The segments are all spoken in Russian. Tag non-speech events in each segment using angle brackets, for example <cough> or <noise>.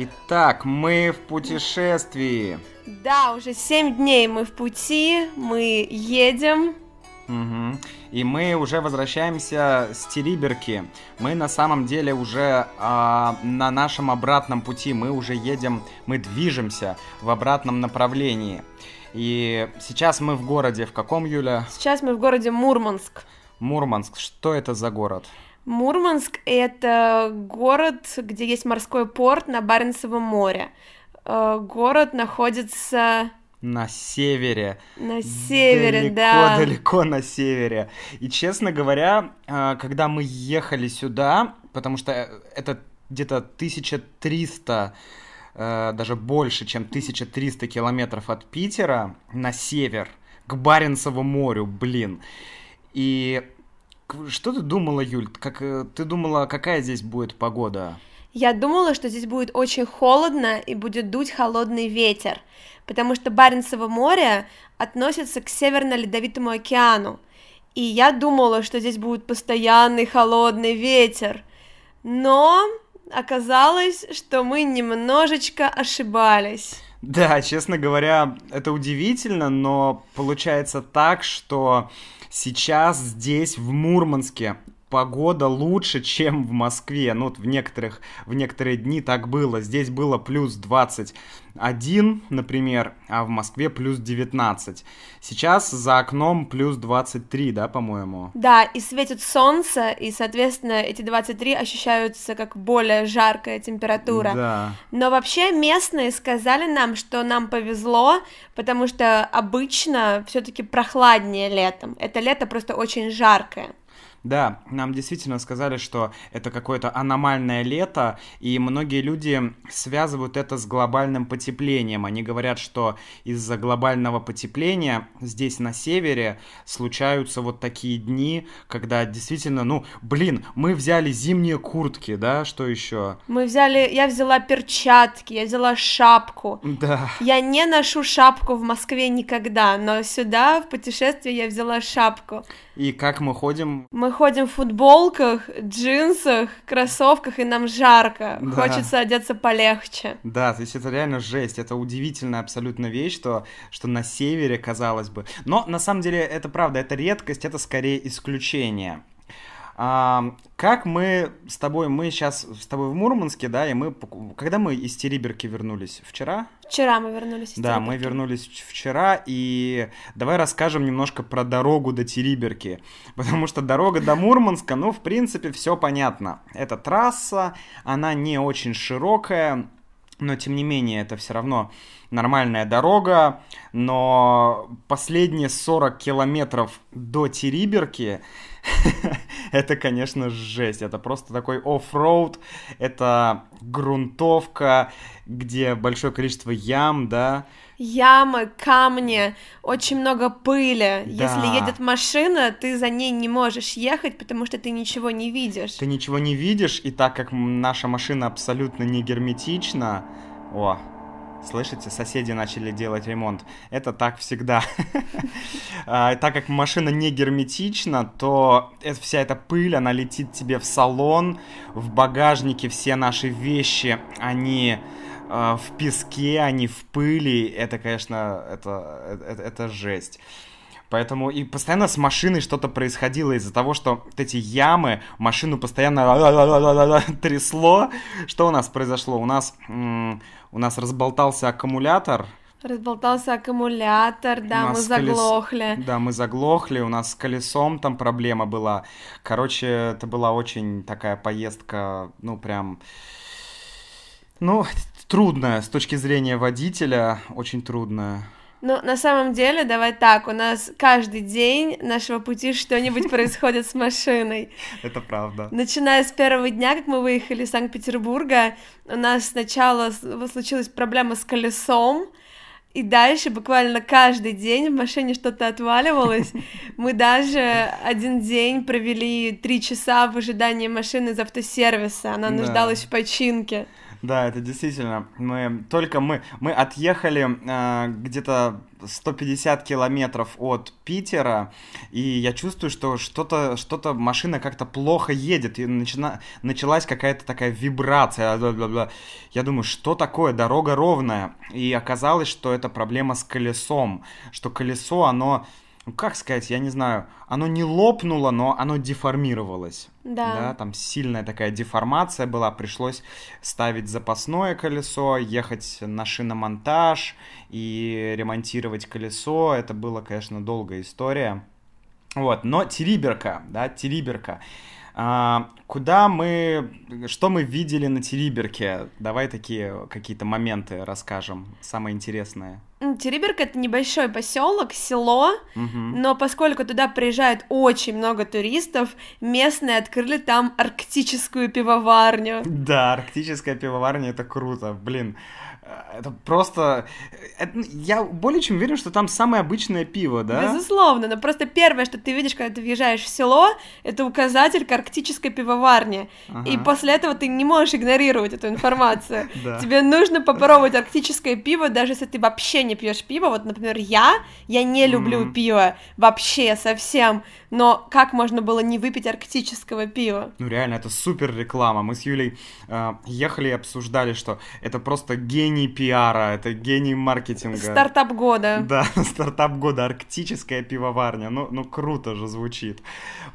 Итак, мы в путешествии. Да, уже семь дней мы в пути, мы едем. Угу. И мы уже возвращаемся с Териберки. Мы на самом деле уже э, на нашем обратном пути. Мы уже едем, мы движемся в обратном направлении. И сейчас мы в городе. В каком, Юля? Сейчас мы в городе Мурманск. Мурманск. Что это за город? Мурманск — это город, где есть морской порт на Баренцевом море. Э, город находится... На севере. На севере, далеко, да. Далеко на севере. И, честно говоря, э, когда мы ехали сюда, потому что э, это где-то 1300 даже больше, чем 1300 километров от Питера на север, к Баренцеву морю, блин. И что ты думала, Юль? Как э, ты думала, какая здесь будет погода? Я думала, что здесь будет очень холодно и будет дуть холодный ветер, потому что Баренцево море относится к Северно-Ледовитому океану. И я думала, что здесь будет постоянный холодный ветер. Но оказалось, что мы немножечко ошибались. Да, честно говоря, это удивительно, но получается так, что Сейчас здесь, в Мурманске, погода лучше, чем в Москве. Ну, вот в некоторых, в некоторые дни так было. Здесь было плюс 21, например, а в Москве плюс 19. Сейчас за окном плюс 23, да, по-моему? Да, и светит солнце, и, соответственно, эти 23 ощущаются как более жаркая температура. Да. Но вообще местные сказали нам, что нам повезло, потому что обычно все-таки прохладнее летом. Это лето просто очень жаркое. Да, нам действительно сказали, что это какое-то аномальное лето, и многие люди связывают это с глобальным потеплением. Они говорят, что из-за глобального потепления здесь на севере случаются вот такие дни, когда действительно, ну, блин, мы взяли зимние куртки, да, что еще? Мы взяли, я взяла перчатки, я взяла шапку. Да. Я не ношу шапку в Москве никогда, но сюда в путешествие я взяла шапку. И как мы ходим? Мы ходим в футболках, джинсах, кроссовках, и нам жарко. Да. Хочется одеться полегче. Да, то есть это реально жесть. Это удивительная абсолютно вещь, что, что на севере, казалось бы. Но на самом деле это правда, это редкость, это скорее исключение. А, как мы с тобой, мы сейчас с тобой в Мурманске, да, и мы, когда мы из Териберки вернулись? Вчера? Вчера мы вернулись из Да, Териберки. мы вернулись вчера, и давай расскажем немножко про дорогу до Териберки, <laughs> потому что дорога до Мурманска, ну, в принципе, все понятно. Это трасса, она не очень широкая, но тем не менее это все равно нормальная дорога, но последние 40 километров до Териберки <laughs> <laughs> это, конечно, жесть. Это просто такой оффроуд, это грунтовка, где большое количество ям, да. Ямы, камни, очень много пыли. Да. Если едет машина, ты за ней не можешь ехать, потому что ты ничего не видишь. Ты ничего не видишь, и так как наша машина абсолютно не герметична, о, Слышите, соседи начали делать ремонт. Это так всегда. <laughs> А, так как машина не герметична, то вся эта пыль, она летит тебе в салон, в багажнике все наши вещи, они а, в песке, они в пыли. Это, конечно, это, это, жесть. Поэтому и постоянно с машиной что-то происходило из-за того, что вот эти ямы, машину постоянно <laughs> трясло. Что у нас произошло? У нас, у нас разболтался аккумулятор. Разболтался аккумулятор, да, мы заглохли. Колес... Да, мы заглохли, у нас с колесом там проблема была. Короче, это была очень такая поездка, ну, прям... Ну, трудная с точки зрения водителя, очень трудная. Ну, на самом деле, давай так, у нас каждый день нашего пути что-нибудь <laughs> происходит с машиной. Это правда. Начиная с первого дня, как мы выехали из Санкт-Петербурга, у нас сначала случилась проблема с колесом, и дальше буквально каждый день в машине что-то отваливалось. <laughs> Мы даже один день провели три часа в ожидании машины из автосервиса. Она нуждалась да. в починке. Да, это действительно. Мы только мы мы отъехали э, где-то 150 километров от Питера, и я чувствую, что что-то что-то машина как-то плохо едет, и начина, началась какая-то такая вибрация. Бла-бла-бла. Я думаю, что такое? Дорога ровная. И оказалось, что это проблема с колесом, что колесо оно ну как сказать, я не знаю, оно не лопнуло, но оно деформировалось. Да. да. Там сильная такая деформация была, пришлось ставить запасное колесо, ехать на шиномонтаж и ремонтировать колесо. Это была, конечно, долгая история. Вот, но Териберка, да, Териберка. А, куда мы, что мы видели на Териберке? Давай такие какие-то моменты расскажем, самое интересное. Териберка это небольшой поселок, село, угу. но поскольку туда приезжает очень много туристов, местные открыли там арктическую пивоварню. Да, арктическая пивоварня это круто, блин. Это просто... Это... Я более чем уверен, что там самое обычное пиво, да? Безусловно, но просто первое, что ты видишь, когда ты въезжаешь в село, это указатель к арктической пивоварне. Ага. И после этого ты не можешь игнорировать эту информацию. <laughs> Тебе нужно попробовать арктическое пиво, даже если ты вообще не пьешь пиво. Вот, например, я, я не люблю пиво вообще совсем, но как можно было не выпить арктического пива? Ну реально, это супер реклама. Мы с Юлей э, ехали и обсуждали, что это просто гений пиара, это гений маркетинга. Стартап года. Да, <laughs> стартап года, арктическая пивоварня. Ну, ну круто же звучит.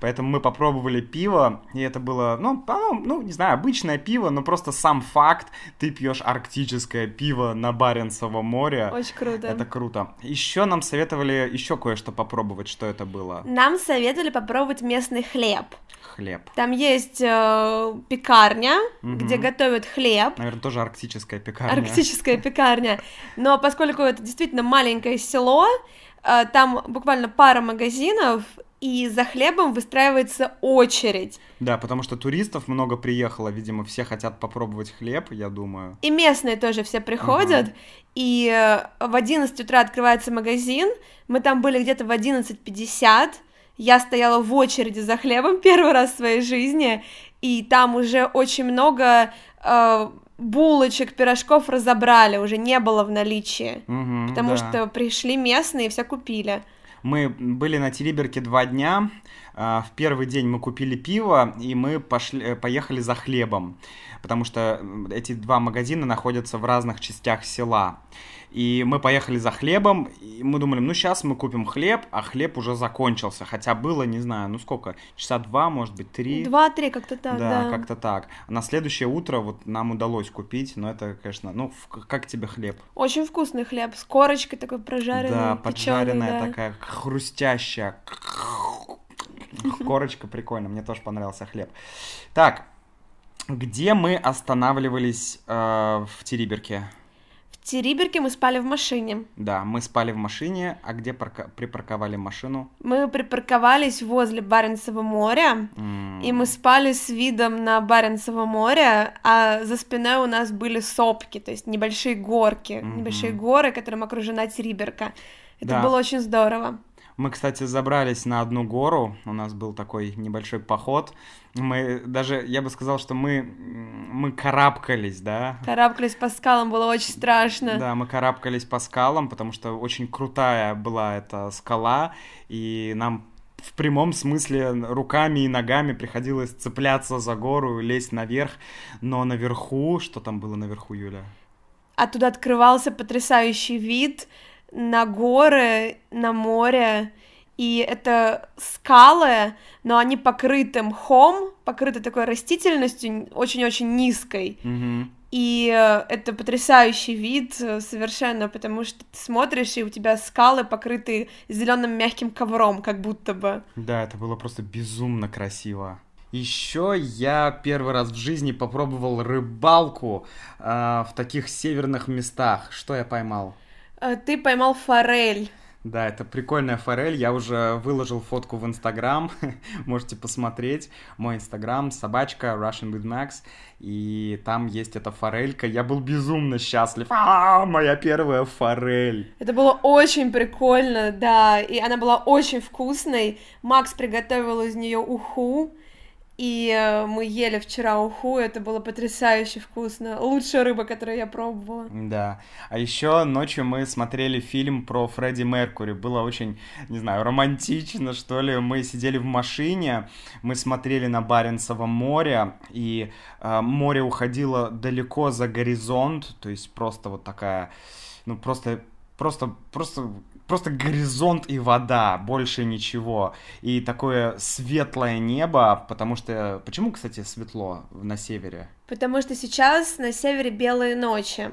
Поэтому мы попробовали пиво, и это было, ну, ну, не знаю, обычное пиво, но просто сам факт, ты пьешь арктическое пиво на Баренцево море. Очень круто. Это круто. Еще нам советовали еще кое-что попробовать, что это было. Нам советовали попробовать местный хлеб. Хлеб. Там есть э, пекарня, угу. где готовят хлеб. Наверное, тоже арктическая пекарня. Арктическая пекарня. Но поскольку это действительно маленькое село, там буквально пара магазинов, и за хлебом выстраивается очередь. Да, потому что туристов много приехало, видимо, все хотят попробовать хлеб, я думаю. И местные тоже все приходят, uh и э, в 11 утра открывается магазин, мы там были где-то в 11.50, я стояла в очереди за хлебом <laughs> первый раз в своей жизни, и там уже очень много э, булочек, пирожков разобрали, уже не было в наличии, угу, потому да. что пришли местные и все купили. Мы были на Териберке два дня. А, в первый день мы купили пиво, и мы пошли, э, поехали за хлебом, потому что эти два магазина находятся в разных частях села. И мы поехали за хлебом, и мы думали, ну сейчас мы купим хлеб, а хлеб уже закончился. Хотя было, не знаю, ну сколько, часа два, может быть, три. Два-три, как-то так, да. Да, как-то так. А на следующее утро вот нам удалось купить, но это, конечно, ну, как тебе хлеб? Очень вкусный хлеб, с корочкой такой прожаренной, Да, поджаренная да. такая, хрустящая. Корочка прикольно, мне тоже понравился хлеб. Так, где мы останавливались э, в Териберке? В Териберке мы спали в машине. Да, мы спали в машине. А где парка... припарковали машину? Мы припарковались возле Баренцева моря, mm. и мы спали с видом на Баренцево море, а за спиной у нас были сопки, то есть небольшие горки, mm-hmm. небольшие горы, которым окружена Териберка. Это да. было очень здорово. Мы, кстати, забрались на одну гору, у нас был такой небольшой поход. Мы даже, я бы сказал, что мы, мы карабкались, да? Карабкались по скалам, было очень страшно. Да, мы карабкались по скалам, потому что очень крутая была эта скала, и нам в прямом смысле руками и ногами приходилось цепляться за гору, лезть наверх, но наверху, что там было наверху, Юля? Оттуда открывался потрясающий вид, на горы, на море, и это скалы, но они покрыты мхом, покрыты такой растительностью очень-очень низкой. Mm-hmm. И э, это потрясающий вид э, совершенно, потому что ты смотришь, и у тебя скалы покрыты зеленым мягким ковром, как будто бы. Да, это было просто безумно красиво. Еще я первый раз в жизни попробовал рыбалку э, в таких северных местах. Что я поймал? Э, ты поймал форель. Да, это прикольная форель. Я уже выложил фотку в Инстаграм. <laughs> Можете посмотреть. Мой Инстаграм собачка Russian with Max. И там есть эта форелька. Я был безумно счастлив. А, моя первая форель. Это было очень прикольно, да. И она была очень вкусной. Макс приготовил из нее уху. И э, мы ели вчера уху, это было потрясающе вкусно. Лучшая рыба, которую я пробовала. Да. А еще ночью мы смотрели фильм про Фредди Меркури. Было очень, не знаю, романтично, что ли. Мы сидели в машине, мы смотрели на Баренцево море, и э, море уходило далеко за горизонт, то есть просто вот такая, ну просто, просто, просто просто горизонт и вода, больше ничего. И такое светлое небо, потому что... Почему, кстати, светло на севере? Потому что сейчас на севере белые ночи.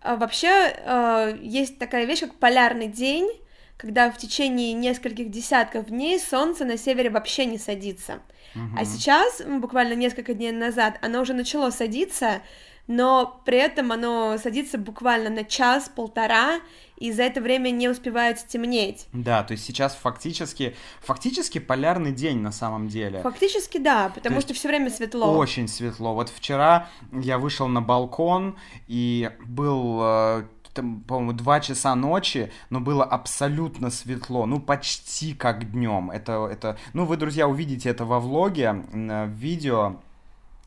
А вообще э, есть такая вещь, как полярный день, когда в течение нескольких десятков дней солнце на севере вообще не садится. Угу. А сейчас, буквально несколько дней назад, оно уже начало садиться, но при этом оно садится буквально на час-полтора, и за это время не успевает стемнеть. Да, то есть сейчас фактически, фактически полярный день на самом деле. Фактически да, потому то что все время светло. Очень светло. Вот вчера я вышел на балкон и был э, там, по-моему, два часа ночи, но было абсолютно светло, ну, почти как днем. Это, это, ну, вы, друзья, увидите это во влоге, в видео,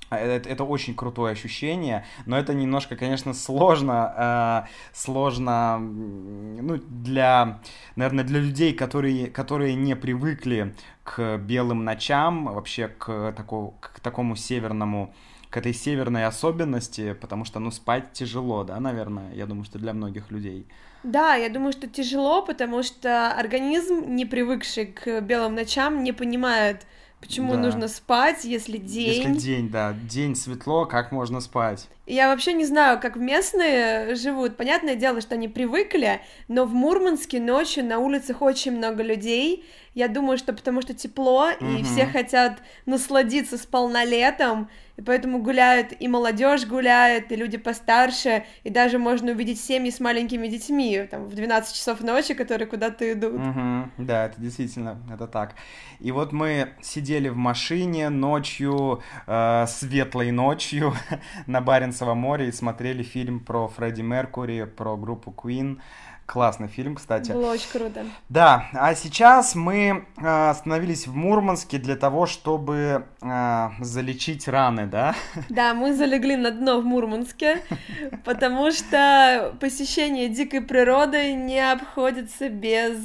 а, это, это очень крутое ощущение, но это немножко, конечно, сложно, э, сложно, ну, для, наверное, для людей, которые, которые не привыкли к белым ночам, вообще к, такому, к такому северному, к этой северной особенности, потому что, ну, спать тяжело, да, наверное, я думаю, что для многих людей. Да, я думаю, что тяжело, потому что организм, не привыкший к белым ночам, не понимает, Почему да. нужно спать, если день? Если день, да, день светло, как можно спать? Я вообще не знаю, как местные живут. Понятное дело, что они привыкли, но в Мурманске ночью на улицах очень много людей. Я думаю, что потому что тепло, угу. и все хотят насладиться сполна летом, и поэтому гуляют, и молодежь гуляет, и люди постарше, и даже можно увидеть семьи с маленькими детьми, там, в 12 часов ночи, которые куда-то идут. Угу, да, это действительно, это так. И вот мы сидели в машине ночью, э, светлой ночью <laughs> на Баренцевом море и смотрели фильм про Фредди Меркури, про группу Queen, Классный фильм, кстати. Было очень круто. Да, а сейчас мы э, остановились в Мурманске для того, чтобы э, залечить раны, да? Да, мы залегли на дно в Мурманске, потому что посещение дикой природы не обходится без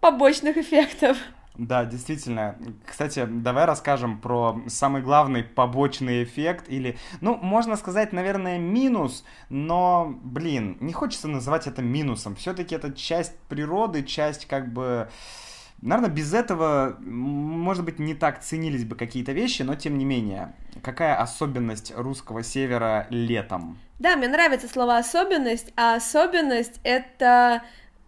побочных эффектов. Да, действительно. Кстати, давай расскажем про самый главный побочный эффект или, ну, можно сказать, наверное, минус, но, блин, не хочется называть это минусом. Все-таки это часть природы, часть как бы... Наверное, без этого, может быть, не так ценились бы какие-то вещи, но тем не менее. Какая особенность русского севера летом? Да, мне нравится слово особенность, а особенность это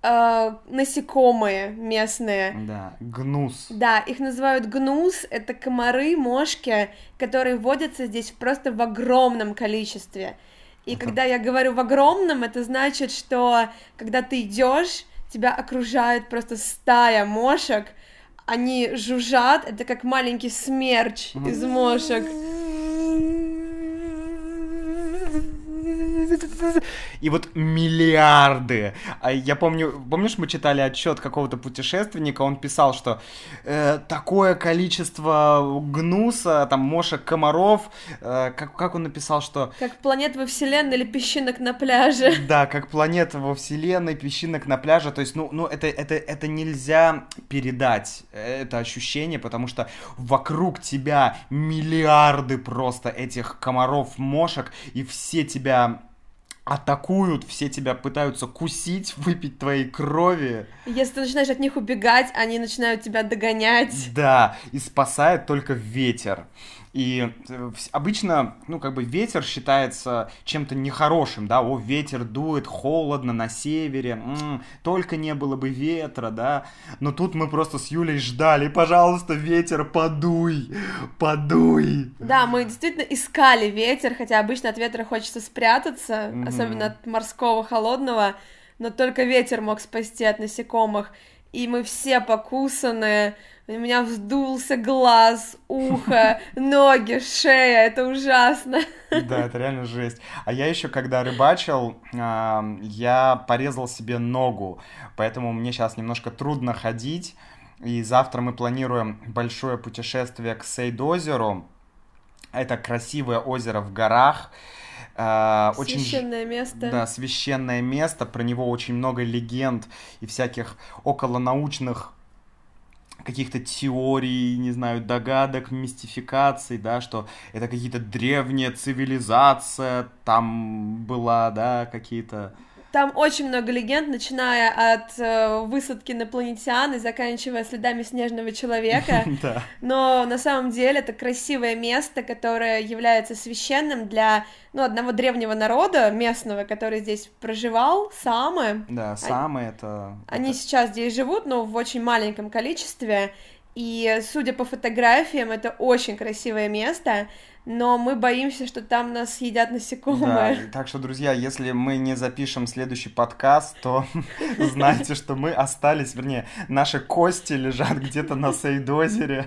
э, насекомые местные. Да, гнус. Да, их называют гнус, это комары, мошки, которые водятся здесь просто в огромном количестве. И это... когда я говорю в огромном, это значит, что когда ты идешь, тебя окружает просто стая мошек, они жужжат, это как маленький смерч из мошек. И вот миллиарды. А я помню, помнишь, мы читали отчет какого-то путешественника, он писал, что э, такое количество гнуса, там, мошек, комаров, э, как, как он написал, что... Как планет во Вселенной или песчинок на пляже. <laughs> Да, как планета во Вселенной, песчинок на пляже. То есть, ну, ну это, это, это нельзя передать, это ощущение, потому что вокруг тебя миллиарды просто этих комаров, мошек, и все тебя атакуют, все тебя пытаются кусить, <laughs> выпить твоей крови. Если ты начинаешь от них убегать, они начинают тебя догонять. Да, и спасает только ветер. И э, обычно, ну, как бы ветер считается чем-то нехорошим, да, о, ветер дует, холодно на севере, м-м, только не было бы ветра, да, но тут мы просто с Юлей ждали, пожалуйста, ветер, подуй, подуй. Да, мы действительно искали ветер, хотя обычно от ветра хочется спрятаться, mm-hmm. особенно от морского холодного, но только ветер мог спасти от насекомых, и мы все покусанные, у меня вздулся глаз, ухо, <laughs> ноги, шея, это ужасно. Да, это реально жесть. А я еще, когда рыбачил, я порезал себе ногу, поэтому мне сейчас немножко трудно ходить, И завтра мы планируем большое путешествие к Сейд-озеру. Это красивое озеро в горах. Э, очень, священное место. Да, священное место. Про него очень много легенд и всяких околонаучных каких-то теорий, не знаю, догадок, мистификаций, да, что это какие-то древняя цивилизация там была, да, какие-то там очень много легенд, начиная от э, высадки инопланетян и заканчивая следами снежного человека. <laughs> Но на самом деле это красивое место, которое является священным для ну, одного древнего народа местного, который здесь проживал, самы. Да, самы это... Они сейчас здесь живут, но в очень маленьком количестве. И судя по фотографиям, это очень красивое место но мы боимся, что там нас съедят насекомые. Да, так что, друзья, если мы не запишем следующий подкаст, то <laughs> знайте, что мы остались, вернее, наши кости лежат где-то на Сейдозере,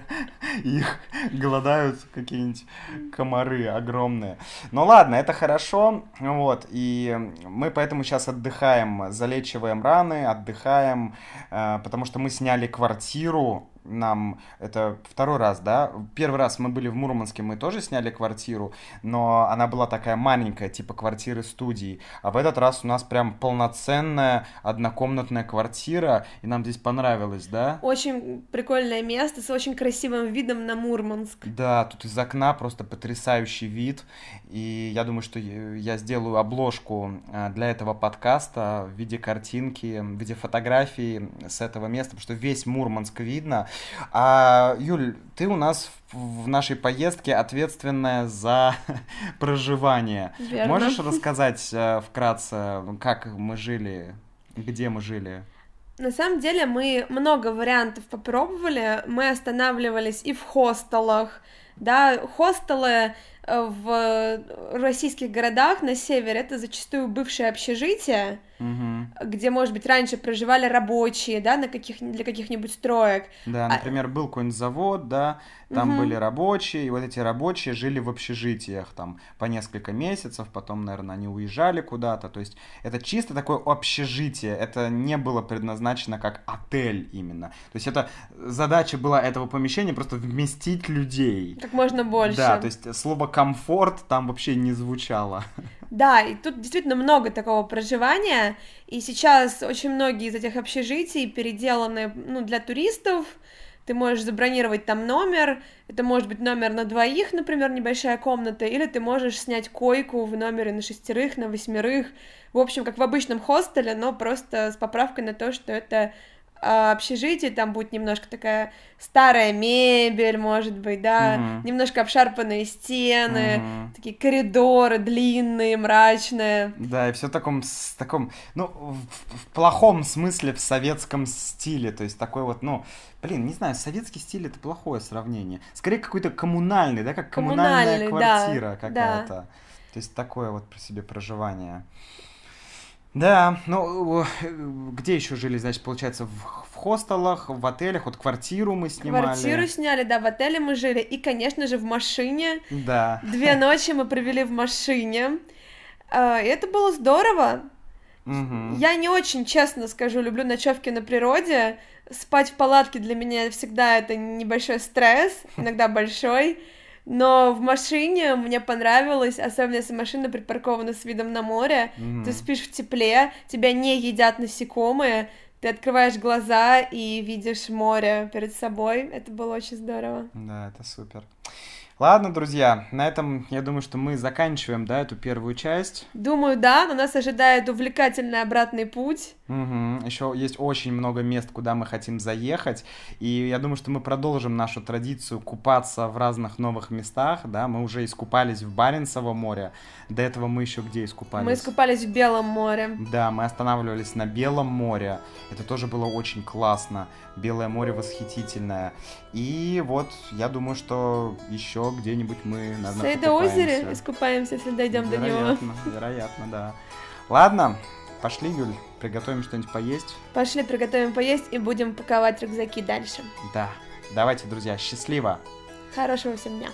их голодают какие-нибудь комары огромные. Ну ладно, это хорошо, вот, и мы поэтому сейчас отдыхаем, залечиваем раны, отдыхаем, э, потому что мы сняли квартиру нам это второй раз, да? Первый раз мы были в Мурманске, мы тоже сняли квартиру, но она была такая маленькая, типа квартиры студии. А в этот раз у нас прям полноценная однокомнатная квартира, и нам здесь понравилось, да? Очень прикольное место с очень красивым видом на Мурманск. Да, тут из окна просто потрясающий вид, и я думаю, что я сделаю обложку э, для этого подкаста в виде картинки, в виде фотографии с этого места, потому что весь Мурманск видно, а, Юль, ты у нас в нашей поездке ответственная за <laughs> проживание. Верно. Можешь <laughs> рассказать э, вкратце, как мы жили, где мы жили? На самом деле мы много вариантов попробовали. Мы останавливались и в хостелах, да, хостелы э, в российских городах на севере это зачастую бывшие общежития, угу. где, может быть, раньше проживали рабочие, да, на каких для каких-нибудь строек. Да, а например, а... был какой-нибудь завод, да, там угу. были рабочие, и вот эти рабочие жили в общежитиях там по несколько месяцев, потом, наверное, они уезжали куда-то. То есть это чисто такое общежитие, это не было предназначено как отель именно. То есть это задача была этого помещения просто вместить людей. Как можно больше. Да, то есть слово комфорт там вообще не звучало. <laughs> Да, и тут действительно много такого проживания, и сейчас очень многие из этих общежитий переделаны ну, для туристов, ты можешь забронировать там номер, это может быть номер на двоих, например, небольшая комната, или ты можешь снять койку в номере на шестерых, на восьмерых, в общем, как в обычном хостеле, но просто с поправкой на то, что это а, общежитие, там будет немножко такая старая мебель, может быть, да, uh-huh. немножко обшарпанные стены, uh-huh. такие коридоры длинные, мрачные. Да, и все в таком, в таком, ну, в, в плохом смысле, в советском стиле, то есть такой вот, ну, блин, не знаю, советский стиль это плохое сравнение, скорее какой-то коммунальный, да, как коммунальная квартира да, какая-то, да. то есть такое вот при себе проживание. Да, ну где еще жили, значит, получается, в, в хостелах, в отелях, вот квартиру мы снимали. Квартиру сняли, да, в отеле мы жили, и, конечно же, в машине. Да. Две ночи мы провели в машине, а, это было здорово. Угу. Я не очень, честно скажу, люблю ночевки на природе. Спать в палатке для меня всегда это небольшой стресс, иногда большой. Но в машине мне понравилось, особенно если машина припаркована с видом на море, mm-hmm. ты спишь в тепле, тебя не едят насекомые, ты открываешь глаза и видишь море перед собой. Это было очень здорово. Да, это супер. Ладно, друзья, на этом я думаю, что мы заканчиваем, да, эту первую часть. Думаю, да, но нас ожидает увлекательный обратный путь. Угу. Еще есть очень много мест, куда мы хотим заехать, и я думаю, что мы продолжим нашу традицию купаться в разных новых местах, да, мы уже искупались в Баренцево море, до этого мы еще где искупались? Мы искупались в Белом море. Да, мы останавливались на Белом море, это тоже было очень классно, Белое море восхитительное, и вот я думаю, что еще где-нибудь мы, наверное, В озере искупаемся, если дойдем до него. Вероятно, вероятно, да. Ладно, пошли, Юль, приготовим что-нибудь поесть. Пошли, приготовим поесть и будем паковать рюкзаки дальше. Да. Давайте, друзья, счастливо. Хорошего всем дня.